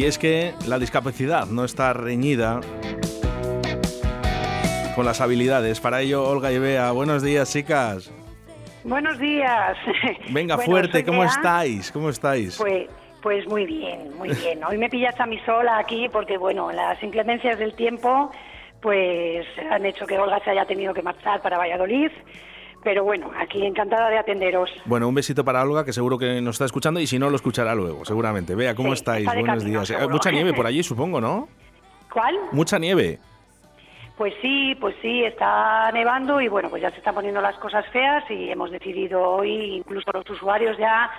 Y es que la discapacidad no está reñida con las habilidades. Para ello, Olga y Bea, buenos días, chicas. Buenos días. Venga, Bueno, fuerte, ¿cómo Bea. estáis? ¿Cómo estáis? Pues, pues muy bien, muy bien. Hoy me pillas a mí sola aquí porque, bueno, las inclemencias del tiempo pues han hecho que Olga se haya tenido que marchar para Valladolid. Pero bueno, aquí encantada de atenderos. Bueno, un besito para Olga, que seguro que nos está escuchando y si no, lo escuchará luego, seguramente. Vea, ¿cómo Sí, estáis? está Buenos camino, días. Eh, seguro. Mucha nieve por allí, supongo, ¿no? ¿Cuál? Mucha nieve. Pues sí, pues sí, está nevando y bueno, pues ya se están poniendo las cosas feas y hemos decidido hoy, incluso los usuarios ya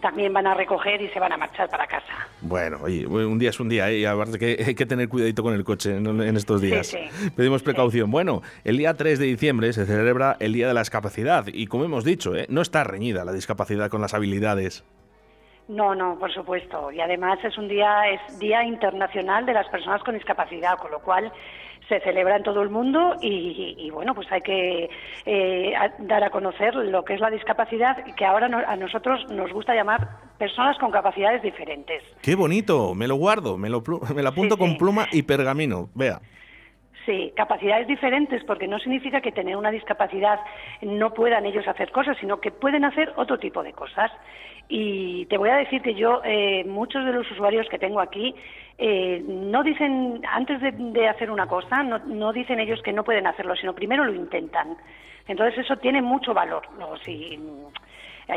también van a recoger y se van a marchar para casa. Bueno, oye, un día es un día, ¿eh? y aparte que hay que tener cuidadito con el coche en, estos días. Sí, Pedimos precaución. Bueno, el día 3 de diciembre se celebra el Día de la Discapacidad y como hemos dicho, ¿eh? no está reñida la discapacidad con las habilidades. No, no, por supuesto. Y además es un día, es Día Internacional de las Personas con Discapacidad, con lo cual se celebra en todo el mundo y, y, bueno, pues hay que eh, dar a conocer lo que es la discapacidad, que ahora no- a nosotros nos gusta llamar personas con capacidades diferentes. ¡Qué bonito! Me lo guardo, me lo, me lo apunto Sí, con sí. pluma y pergamino. Vea. Sí, capacidades diferentes, porque no significa que tener una discapacidad no puedan ellos hacer cosas, sino que pueden hacer otro tipo de cosas. Y te voy a decir que yo, eh, muchos de los usuarios que tengo aquí, eh, no dicen, antes de, de hacer una cosa, no, no dicen ellos que no pueden hacerlo, sino primero lo intentan. Entonces eso tiene mucho valor.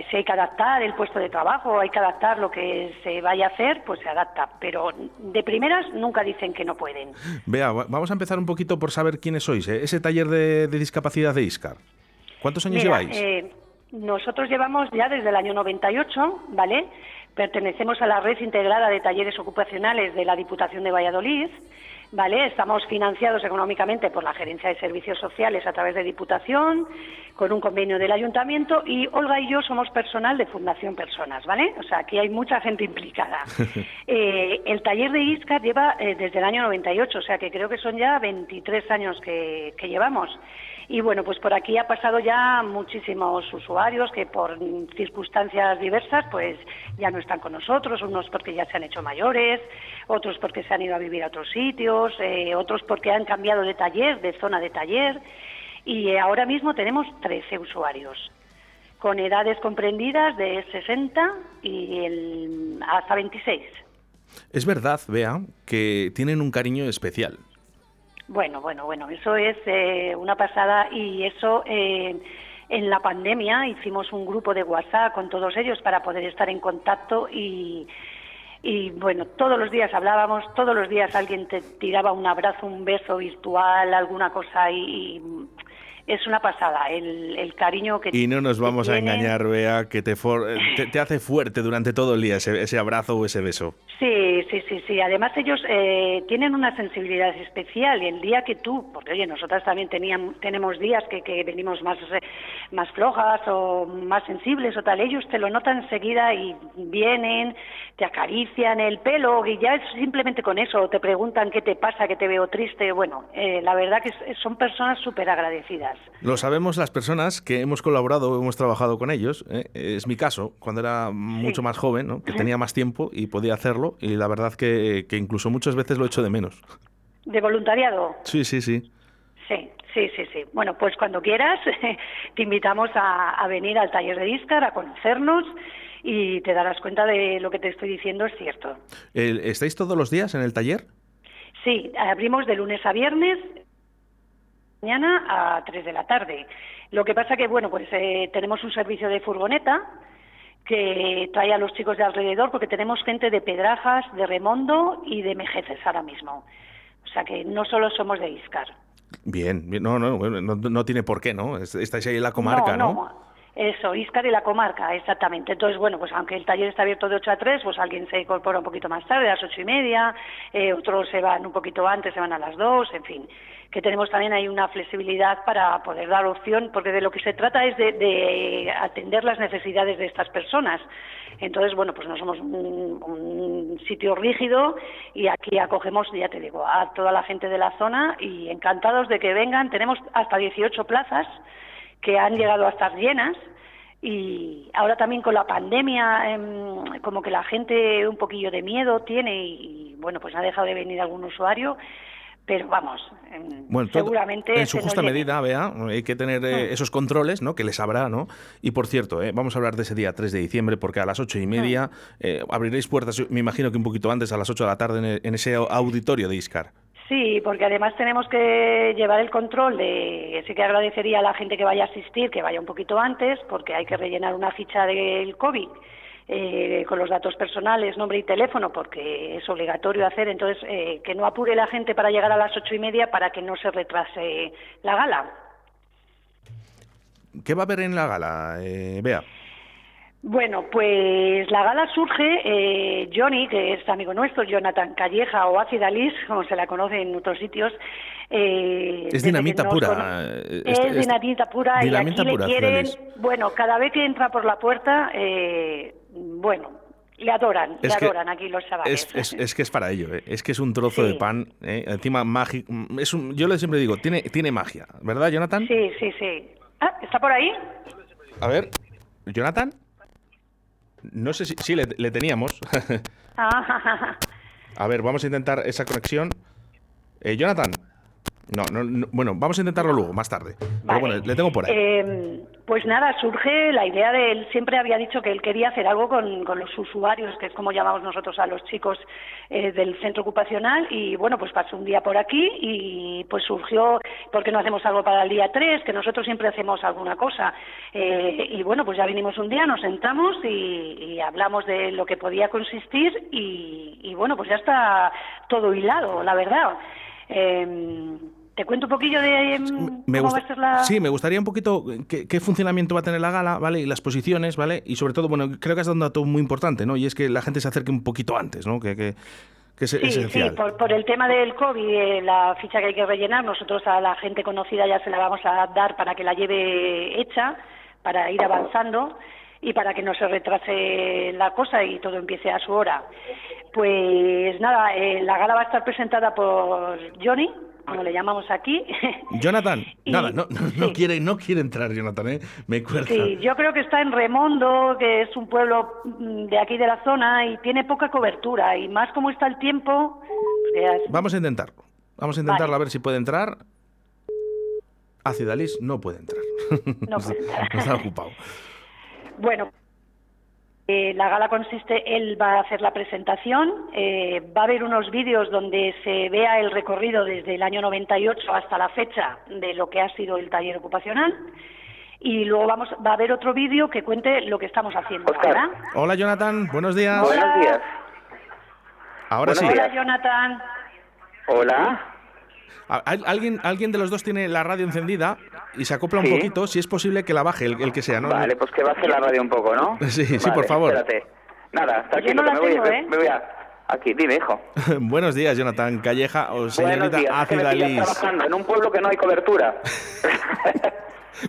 Si hay que adaptar el puesto de trabajo, hay que adaptar lo que se vaya a hacer, pues se adapta. Pero de primeras nunca dicen que no pueden. Vea, va- vamos a empezar un poquito por saber quiénes sois. ¿eh? Ese taller de, de discapacidad de Iscar. ¿Cuántos años Mira, lleváis? eh, nosotros llevamos ya desde el año 98, ¿vale? Pertenecemos a la red integrada de talleres ocupacionales de la Diputación de Valladolid, ¿vale? Estamos financiados económicamente por la Gerencia de Servicios Sociales a través de Diputación, con un convenio del Ayuntamiento y Olga y yo somos personal de Fundación Personas, ¿vale? O sea, aquí hay mucha gente implicada. Eh, el taller de ISCAR lleva eh, desde el año 98, o sea que creo que son ya 23 años que, que llevamos. Y bueno, pues por aquí ha pasado ya muchísimos usuarios que por circunstancias diversas pues ya no están con nosotros, unos porque ya se han hecho mayores, otros porque se han ido a vivir a otros sitios, eh, otros porque han cambiado de taller, de zona de taller. Y eh, ahora mismo tenemos 13 usuarios con edades comprendidas de 60 y el, hasta 26. Es verdad, vea, que tienen un cariño especial. Bueno, bueno, bueno, eso es eh, una pasada y eso eh, en la pandemia hicimos un grupo de WhatsApp con todos ellos para poder estar en contacto y, y bueno, todos los días hablábamos, todos los días alguien te tiraba un abrazo, un beso virtual, alguna cosa y, es una pasada el, el cariño que Y no nos vamos a engañar, vea, que te, for- eh, te, te hace fuerte durante todo el día ese, ese abrazo o ese beso. Sí, sí, sí, sí. Además ellos eh, tienen una sensibilidad especial y el día que tú, porque oye, nosotras también teníamos, tenemos días que, que venimos más, más flojas o más sensibles o tal, ellos te lo notan enseguida y vienen, te acarician el pelo y ya es simplemente con eso, te preguntan qué te pasa, que te veo triste. Bueno, eh, la verdad que son personas súper agradecidas. Lo sabemos las personas que hemos colaborado, hemos trabajado con ellos. ¿eh? Es mi caso, cuando era mucho más joven, ¿no? que tenía más tiempo y podía hacerlo, y la verdad que, que incluso muchas veces lo echo de menos. ¿De voluntariado? Sí, sí, sí. Sí, sí, sí, sí. Bueno, pues cuando quieras, te invitamos a, a venir al taller de Iscar, a conocernos y te darás cuenta de lo que te estoy diciendo es cierto. ¿Estáis todos los días en el taller? Sí, abrimos de lunes a viernes, mañana a 3 de la tarde. Lo que pasa que, bueno, pues eh, tenemos un servicio de furgoneta que trae a los chicos de alrededor porque tenemos gente de Pedrajas, de Remondo y de Mejeces ahora mismo. O sea que no solo somos de Iscar. Bien, no, no, no, no tiene por qué, ¿no? Es- Estáis ahí en la comarca, ¿no? Eso, Iscar y la comarca, exactamente. Entonces, bueno, pues aunque el taller está abierto de 8 a 3, pues alguien se incorpora un poquito más tarde, a las ocho y media, eh, otros se van un poquito antes, se van a las 2, en fin. Que tenemos también ahí una flexibilidad para poder dar opción, porque de lo que se trata es de, de atender las necesidades de estas personas. Entonces, bueno, pues no somos un, un sitio rígido y aquí acogemos, ya te digo, a toda la gente de la zona y encantados de que vengan. Tenemos hasta 18 plazas que han llegado a estar llenas y ahora también con la pandemia em, como que la gente un poquillo de miedo tiene y, y, bueno, pues ha dejado de venir algún usuario, pero vamos, bueno, seguramente en su justa medida, vea, hay que tener eh, mm. esos controles, ¿no? Que les habrá, ¿no? Y por cierto, eh, vamos a hablar de ese día 3 de diciembre, porque a las ocho y media mm. eh, abriréis puertas, me imagino que un poquito antes, a las 8 de la tarde, en, ese auditorio de Iscar. Sí, porque además tenemos que llevar el control de, sí que agradecería a la gente que vaya a asistir, que vaya un poquito antes, porque hay que rellenar una ficha del COVID eh, con los datos personales, nombre y teléfono, porque es obligatorio hacer, entonces eh, que no apure la gente para llegar a las ocho y media para que no se retrase la gala. ¿Qué va a haber en la gala, eh, Bea? Bueno, pues la gala surge, eh, Johnny, que es amigo nuestro, Jonathan Calleja o Acid Alice, como se la conoce en otros sitios. Eh, es dinamita pura. Es, dinamita pura y aquí le quieren, bueno, cada vez que entra por la puerta, eh, bueno, le adoran, le adoran aquí los chavales. Es, que es para ello, ¿eh? es que es un trozo de pan, ¿eh? encima mágico. Es un, yo le siempre digo, tiene, tiene magia, ¿verdad, Jonathan? Sí, sí, sí. Ah, ¿está por ahí? A ver, Jonathan. No sé si sí, le, teníamos. Ah. a ver, vamos a intentar esa conexión. Eh, Jonathan. No, no, bueno, vamos a intentarlo luego, más tarde. Pero bueno, le tengo por ahí. Eh, pues nada, surge la idea de él, siempre había dicho que él quería hacer algo con, los usuarios, que es como llamamos nosotros a los chicos eh, del centro ocupacional, y bueno, pues pasó un día por aquí y pues surgió, ¿por qué no hacemos algo para el día 3? Que nosotros siempre hacemos alguna cosa. Eh, y bueno, pues ya vinimos un día, nos sentamos y, hablamos de lo que podía consistir y, y bueno, pues ya está todo hilado, la verdad. Eh, ¿Te cuento un poquillo de em, cómo va a ser la...? Sí, me gustaría un poquito qué, funcionamiento va a tener la gala, ¿vale? Y las posiciones, ¿vale? Y sobre todo, bueno, creo que has dado un dato muy importante, ¿no? Y es que la gente se acerque un poquito antes, ¿no? Que, que, es sí, esencial. Sí, por, por, el tema del COVID, eh, la ficha que hay que rellenar, nosotros a la gente conocida ya se la vamos a dar para que la lleve hecha, para ir avanzando y para que no se retrase la cosa y todo empiece a su hora. Pues nada, eh, la gala va a estar presentada por Johnny, como le llamamos aquí. Jonathan, nada, no, no, quiere, no quiere entrar Jonathan, ¿eh? me cuesta. Sí, yo creo que está en Remondo, que es un pueblo mm, de aquí de la zona y tiene poca cobertura y más como está el tiempo. Pues vamos a intentarlo, vamos a intentarlo a ver si puede entrar. Acidalis no puede entrar. No puede entrar. está ocupado. Bueno, eh, la gala consiste, él va a hacer la presentación, eh, va a haber unos vídeos donde se vea el recorrido desde el año 98 hasta la fecha de lo que ha sido el taller ocupacional y luego vamos va a haber otro vídeo que cuente lo que estamos haciendo. Hola Jonathan, buenos días. Buenos días. Ahora sí. Hola Jonathan. Hola. ¿Alguien, alguien de los dos tiene la radio encendida y se acopla un poquito, si es posible que la baje el, que sea, ¿no? Vale, pues que baje la radio un poco, ¿no? Sí, sí, por favor. Espérate. Nada, está aquí, no me, voy, ¿eh? me voy a... Aquí, dime, hijo. Buenos días, Jonathan Calleja o señorita Ácida trabajando en un pueblo que no hay cobertura.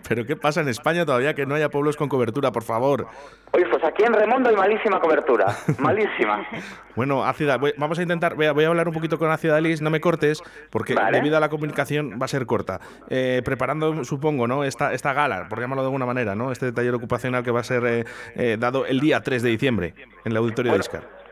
¿Pero qué pasa en España todavía que no haya pueblos con cobertura, por favor? Oye, pues aquí en Remondo hay malísima cobertura, malísima. bueno, Ácida, vamos a intentar, voy a, hablar un poquito con Ácida Liz, no me cortes, porque debido a la comunicación va a ser corta. Eh, preparando, supongo, ¿no? Esta, esta gala, por llamarlo de alguna manera, ¿no? Este taller ocupacional que va a ser eh, eh, dado el día 3 de diciembre en el auditorio de Iscar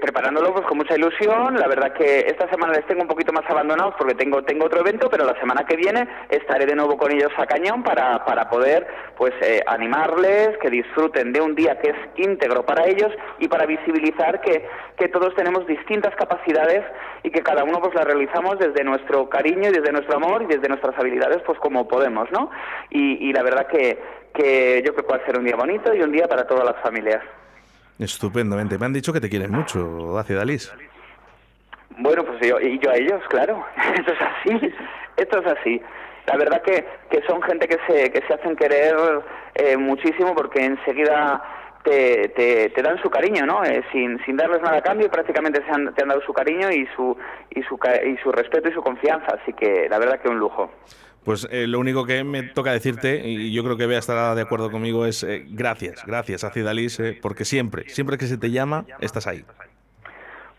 preparándolo pues con mucha ilusión. La verdad que esta semana les tengo un poquito más abandonados porque tengo tengo otro evento, pero la semana que viene estaré de nuevo con ellos a cañón para, para poder pues eh, animarles, que disfruten de un día que es íntegro para ellos y para visibilizar que, que todos tenemos distintas capacidades y que cada uno pues las realizamos desde nuestro cariño y desde nuestro amor y desde nuestras habilidades pues como podemos, ¿no? Y, y la verdad que, que yo creo que a ser un día bonito y un día para todas las familias. Estupendamente. Me han dicho que te quieren mucho, Ácida Liz. Bueno, pues yo, y yo a ellos, claro. Esto es así. Esto es así. La verdad que, que son gente que se, que se hacen querer eh, muchísimo porque enseguida te, te, dan su cariño, ¿no? Eh, sin, sin darles nada a cambio, prácticamente se han, te han dado su cariño y su, y, su, y su respeto y su confianza. Así que la verdad que un lujo. Pues eh, lo único que me toca decirte, y yo creo que Bea estará de acuerdo conmigo, es eh, gracias, gracias a Cidalís, eh, porque siempre, siempre que se te llama, estás ahí.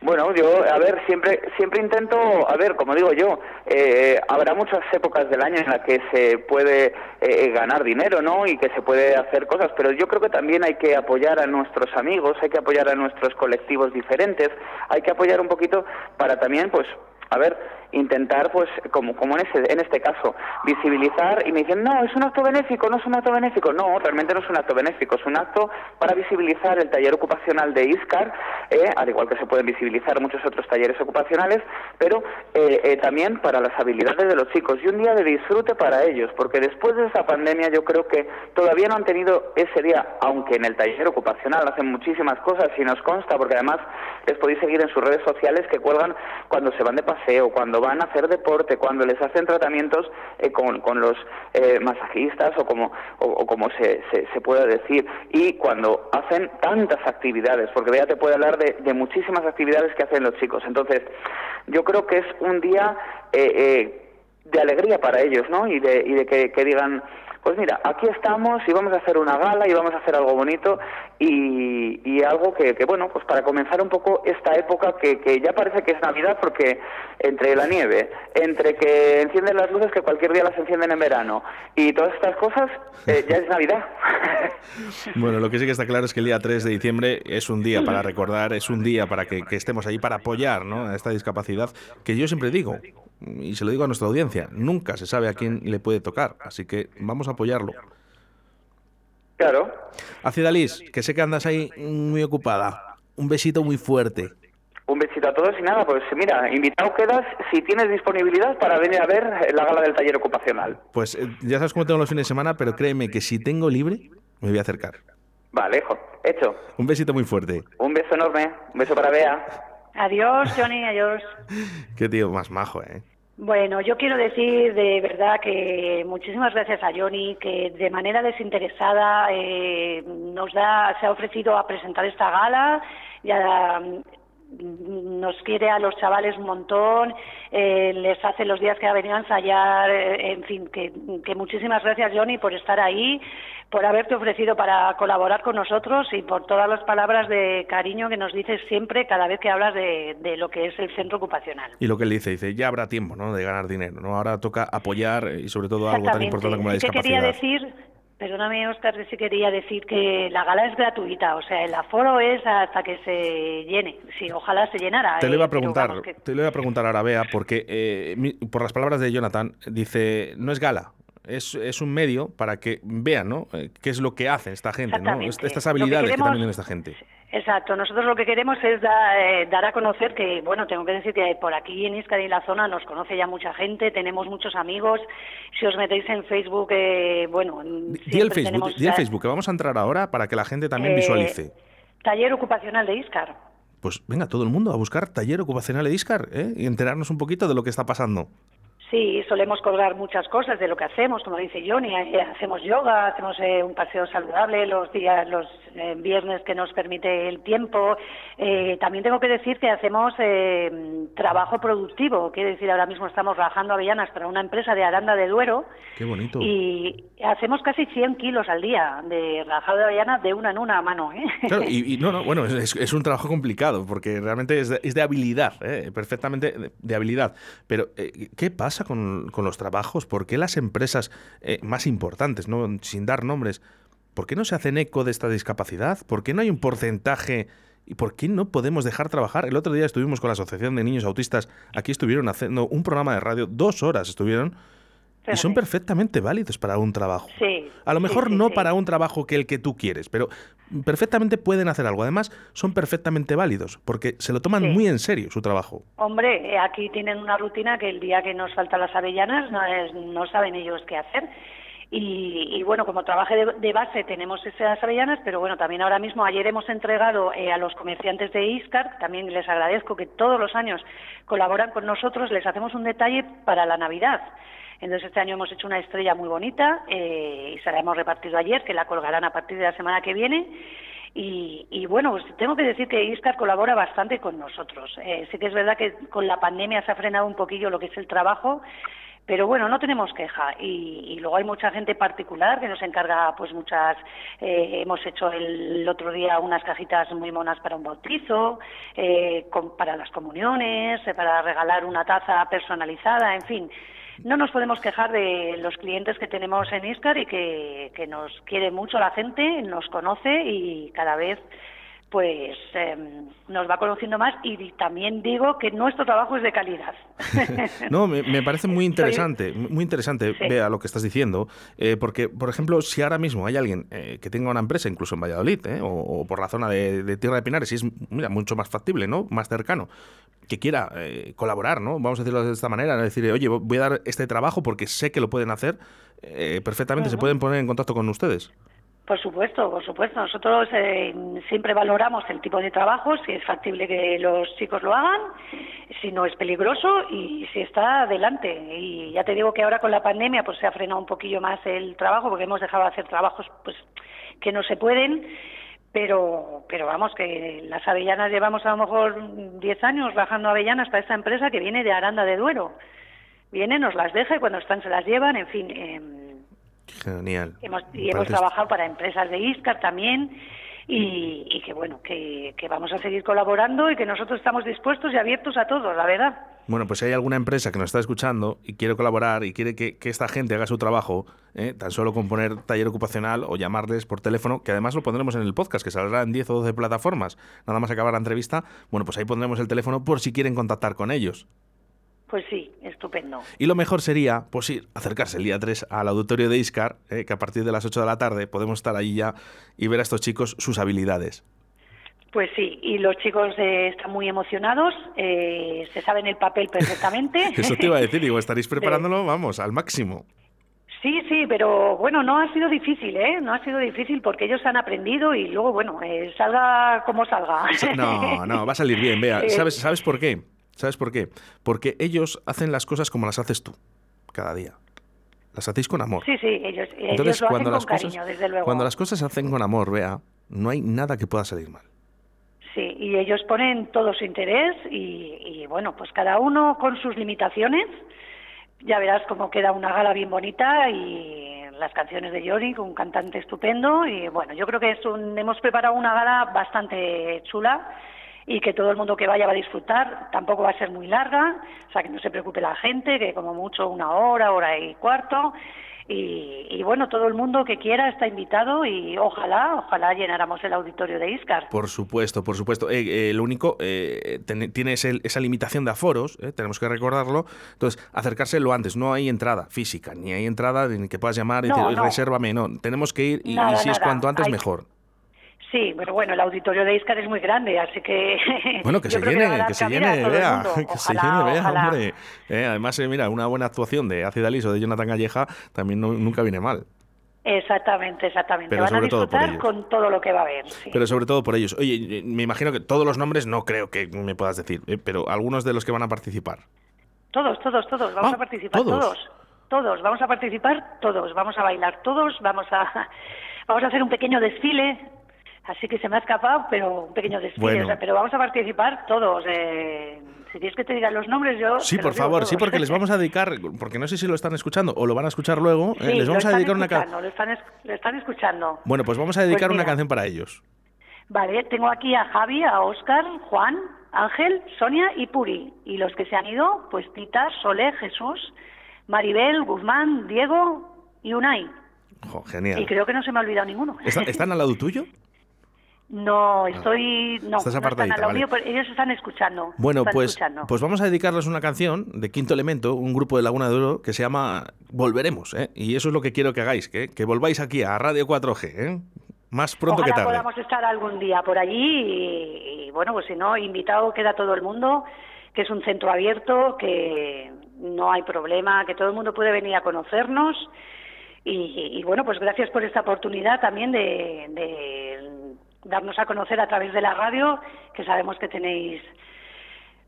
Bueno, yo, a ver, siempre, siempre intento, a ver, como digo yo, eh, habrá muchas épocas del año en las que se puede eh, ganar dinero, ¿no? Y que se puede hacer cosas, pero yo creo que también hay que apoyar a nuestros amigos, hay que apoyar a nuestros colectivos diferentes, hay que apoyar un poquito para también, pues, a ver, intentar, pues, como, como en, ese, en este caso, visibilizar y me dicen, no, es un acto benéfico, no es un acto benéfico. No, realmente no es un acto benéfico, es un acto para visibilizar el taller ocupacional de ISCAR, eh, al igual que se pueden visibilizar muchos otros talleres ocupacionales, pero eh, eh, también para las habilidades de los chicos y un día de disfrute para ellos, porque después de esa pandemia yo creo que todavía no han tenido ese día, aunque en el taller ocupacional hacen muchísimas cosas y nos consta, porque además les podéis seguir en sus redes sociales que cuelgan cuando se van de paseo, cuando van a hacer deporte, cuando les hacen tratamientos eh, con, con, los eh, masajistas o como, o, como se, se, pueda decir, y cuando hacen tantas actividades, porque vea te puede hablar de, de, muchísimas actividades que hacen los chicos. Entonces, yo creo que es un día eh, de alegría para ellos, ¿no? Y de, y de que digan, pues mira, aquí estamos y vamos a hacer una gala y vamos a hacer algo bonito y, algo que, bueno, pues para comenzar un poco esta época que, ya parece que es Navidad porque entre la nieve, entre que encienden las luces que cualquier día las encienden en verano y todas estas cosas, eh, ya es Navidad. bueno, lo que sí que está claro es que el día 3 de diciembre es un día para recordar, es un día para que, estemos ahí para apoyar ¿no? a esta discapacidad que yo siempre digo, y se lo digo a nuestra audiencia, nunca se sabe a quién le puede tocar, así que vamos a apoyarlo. Claro. Hacia Dalís, que sé que andas ahí muy ocupada. Un besito muy fuerte. Un besito a todos y nada, pues mira, invitado quedas si tienes disponibilidad para venir a ver la gala del taller ocupacional. Pues eh, ya sabes cómo tengo los fines de semana, pero créeme que si tengo libre, me voy a acercar. Vale, hecho. Un besito muy fuerte. Un beso enorme, un beso para Bea. Adiós, Johnny, adiós. Qué tío más majo, ¿eh? Bueno, yo quiero decir de verdad que muchísimas gracias a Johnny, que de manera desinteresada eh, nos da, se ha ofrecido a presentar esta gala, ya mm, nos quiere a los chavales un montón, eh, les hace los días que ha venido a ensayar, eh, en fin, que, que muchísimas gracias Johnny por estar ahí por haberte ofrecido para colaborar con nosotros y por todas las palabras de cariño que nos dices siempre cada vez que hablas de, lo que es el centro ocupacional. Y lo que él dice, dice, ya habrá tiempo ¿no? de ganar dinero, ¿no? ahora toca apoyar y sobre todo algo tan importante como la discapacidad. quería decir, perdóname Oscar, que sí quería decir que la gala es gratuita, o sea, el aforo es hasta que se llene, sí, ojalá se llenara. Te lo iba a eh, preguntar, te lo iba a preguntar ahora, Bea, porque eh, por las palabras de Jonathan, dice, no es gala, es, es, un medio para que vean ¿no? Eh, qué es lo que hace esta gente, ¿no? estas habilidades que, también tiene esta gente. Exacto, nosotros lo que queremos es eh, dar a conocer que, bueno, tengo que decir que por aquí en Iscari y la zona nos conoce ya mucha gente, tenemos muchos amigos. Si os metéis en Facebook, eh, bueno, di el Facebook, di el Facebook, que vamos a entrar ahora para que la gente también visualice. Taller ocupacional de Iscar. Pues venga, todo el mundo a buscar taller ocupacional de Iscar ¿eh? y enterarnos un poquito de lo que está pasando. Sí, solemos colgar muchas cosas de lo que hacemos, como dice Johnny, eh, hacemos yoga, hacemos eh, un paseo saludable los días, los eh, viernes que nos permite el tiempo. también tengo que decir que hacemos trabajo productivo, quiere decir, ahora mismo estamos rajando avellanas para una empresa de Aranda de Duero. Qué bonito. Y hacemos casi 100 kilos al día de rajado de avellanas de una en una mano. Claro, y, no, no, bueno, es, un trabajo complicado porque realmente es de, es de habilidad, perfectamente de habilidad. Pero, ¿qué pasa? Con, los trabajos? ¿Por qué las empresas eh, más importantes, no sin dar nombres, por qué no se hacen eco de esta discapacidad? ¿Por qué no hay un porcentaje? ¿Y por qué no podemos dejar trabajar? El otro día estuvimos con la Asociación de Niños Autistas, aquí estuvieron haciendo un programa de radio, dos horas estuvieron, y son perfectamente válidos para un trabajo. a lo mejor no para un trabajo que el que tú quieres, pero perfectamente pueden hacer algo. Además, son perfectamente válidos porque se lo toman muy en serio su trabajo. Hombre, eh, aquí tienen una rutina que el día que nos faltan las avellanas no, no saben ellos qué hacer. Y, bueno, como trabajo de, base tenemos esas avellanas, pero bueno, también ahora mismo, ayer hemos entregado eh, a los comerciantes de Iscar, también les agradezco que todos los años colaboran con nosotros, les hacemos un detalle para la Navidad. Entonces este año hemos hecho una estrella muy bonita eh, y se la hemos repartido ayer, que la colgarán a partir de la semana que viene. Y, bueno, pues tengo que decir que Iscar colabora bastante con nosotros. Eh, sí que es verdad que con la pandemia se ha frenado un poquillo lo que es el trabajo, pero bueno, no tenemos queja y, luego hay mucha gente particular que nos encarga pues muchas, eh, hemos hecho el, otro día unas cajitas muy monas para un bautizo, eh, para las comuniones, eh, para regalar una taza personalizada, en fin. No nos podemos quejar de los clientes que tenemos en Iscar y que, que nos quiere mucho la gente, nos conoce y cada vez pues em, nos va conociendo más y también digo que nuestro trabajo es de calidad. no, me, parece muy interesante, muy interesante, vea lo que estás diciendo, eh, porque, por ejemplo, si ahora mismo hay alguien eh, que tenga una empresa, incluso en Valladolid, eh, o, por la zona de, Tierra de Pinares, y es mira, mucho más factible, ¿no? Más cercano, que quiera colaborar, ¿no? Vamos a decirlo de esta manera, decir, oye, voy a dar este trabajo porque sé que lo pueden hacer perfectamente, se pueden poner en contacto con ustedes. Por supuesto, por supuesto. Nosotros eh, siempre valoramos el tipo de trabajo, si es factible que los chicos lo hagan, si no es peligroso y si está adelante. Y ya te digo que ahora con la pandemia pues se ha frenado un poquillo más el trabajo porque hemos dejado de hacer trabajos pues que no se pueden. Pero, pero vamos, que las avellanas llevamos a lo mejor 10 años bajando avellanas para esta empresa que viene de Aranda de Duero. Viene, nos las deja y cuando están se las llevan, en fin. Eh, Genial. Hemos, y hemos trabajado para empresas de ISCAR también y, que bueno, que, vamos a seguir colaborando y que nosotros estamos dispuestos y abiertos a todo, la verdad. Bueno, pues si hay alguna empresa que nos está escuchando y quiere colaborar y quiere que, esta gente haga su trabajo, ¿eh? tan solo con poner taller ocupacional o llamarles por teléfono, que además lo pondremos en el podcast, que saldrá en 10 o 12 plataformas, nada más acabar la entrevista, bueno, pues ahí pondremos el teléfono por si quieren contactar con ellos. Pues sí, estupendo. Y lo mejor sería, pues ir, acercarse el día 3 al auditorio de Iscar, eh, que a partir de las 8 de la tarde podemos estar ahí ya y ver a estos chicos sus habilidades. Pues sí, y los chicos eh, están muy emocionados, eh, se saben el papel perfectamente. Eso te iba a decir, digo, estaréis preparándolo, vamos, al máximo. Sí, sí, pero bueno, no ha sido difícil, ¿eh? No ha sido difícil porque ellos han aprendido y luego, bueno, salga como salga. No, no, va a salir bien, vea. ¿Sabes, ¿Sabes por qué? ¿Sabes por qué? Porque ellos hacen las cosas como las haces tú, cada día. Las hacéis con amor. Sí, sí, ellos, Entonces, lo cuando hacen las con cosas, cariño, desde luego. Cuando las cosas se hacen con amor, vea, no hay nada que pueda salir mal. Sí, y ellos ponen todo su interés y, bueno, pues cada uno con sus limitaciones. Ya verás cómo queda una gala bien bonita y las canciones de Johnny, un cantante estupendo. Y bueno, yo creo que es un, hemos preparado una gala bastante chula y que todo el mundo que vaya va a disfrutar. Tampoco va a ser muy larga, o sea que no se preocupe la gente, que como mucho una hora, hora y cuarto. Y, bueno, todo el mundo que quiera está invitado y ojalá, ojalá llenáramos el auditorio de Iscar. Por supuesto, por supuesto. Eh, eh lo único, eh, tiene esa limitación de aforos, eh, tenemos que recordarlo. Entonces, acercarse lo antes. No hay entrada física, ni hay entrada ni que puedas llamar y decir, resérvame. No, tenemos que ir y, si es cuanto antes, mejor. Sí, pero bueno, el auditorio de Iscar es muy grande, así que... Bueno, que se llene, que, se llene, vea, que se llene, vea, hombre. Eh, además, eh, mira, una buena actuación de Acid Alice o de Jonathan Galleja también nunca viene mal. Exactamente, exactamente. Pero Van a disfrutar con todo lo que va a haber. Pero sobre todo por ellos. Oye, me imagino que todos los nombres no creo que me puedas decir, eh, pero algunos de los que van a participar. Todos, todos, todos. Vamos ah, a participar todos. todos. Todos, vamos a participar todos. Vamos a bailar todos, vamos a, vamos a hacer un pequeño desfile Así que se me ha escapado, pero un pequeño desfile. pero vamos a participar todos. Eh, si tienes que te digan los nombres, yo. Sí, por favor, sí, porque les vamos a dedicar, porque no sé si lo están escuchando o lo van a escuchar luego. Eh, les vamos a dedicar una canción. Lo están, lo están escuchando. Bueno, pues vamos a dedicar pues una canción para ellos. Vale, tengo aquí a Javi, a Oscar, Juan, Ángel, Sonia y Puri. Y los que se han ido, pues Tita, Sole, Jesús, Maribel, Guzmán, Diego y Unai. genial. Y creo que no se me ha olvidado ninguno. ¿Están al lado tuyo? No, ah. estoy. No, estás ellos están escuchando. Bueno, pues, pues vamos a dedicarles una canción de Quinto Elemento, un grupo de Laguna de Oro que se llama Volveremos. ¿eh? Y eso es lo que quiero que hagáis, que, que volváis aquí a Radio 4G. ¿eh? Más pronto que tarde. podamos estar algún día por allí y, bueno, pues si no, invitado queda todo el mundo, que es un centro abierto, que no hay problema, que todo el mundo puede venir a conocernos. Y, bueno, pues gracias por esta oportunidad también de darnos a conocer a través de la radio, que sabemos que tenéis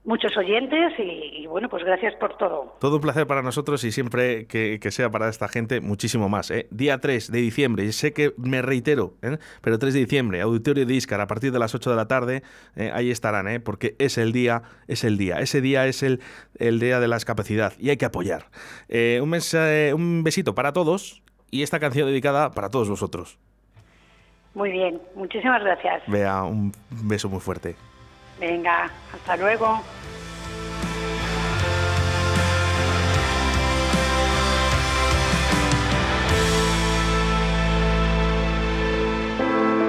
muchos oyentes y, bueno, pues gracias por todo. Todo un placer para nosotros y siempre que, sea para esta gente, muchísimo más. ¿eh? Día 3 de diciembre, y sé que me reitero, ¿eh? pero 3 de diciembre, Auditorio de Iscar, a partir de las 8 de la tarde, ¿eh? ahí estarán, ¿eh? porque es el día, es el día. Ese día es el, el día de la discapacidad y hay que apoyar. un, un besito para todos y esta canción dedicada para todos vosotros. Muy bien, muchísimas gracias. Vea, un beso muy fuerte. Venga, hasta luego.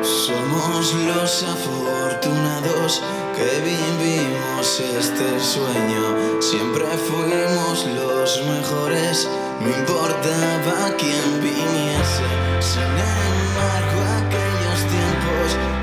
Somos los afortunados que vivimos este sueño. Siempre fuimos los mejores, no importaba quién viniese. Sin embargo, aquellos tiempos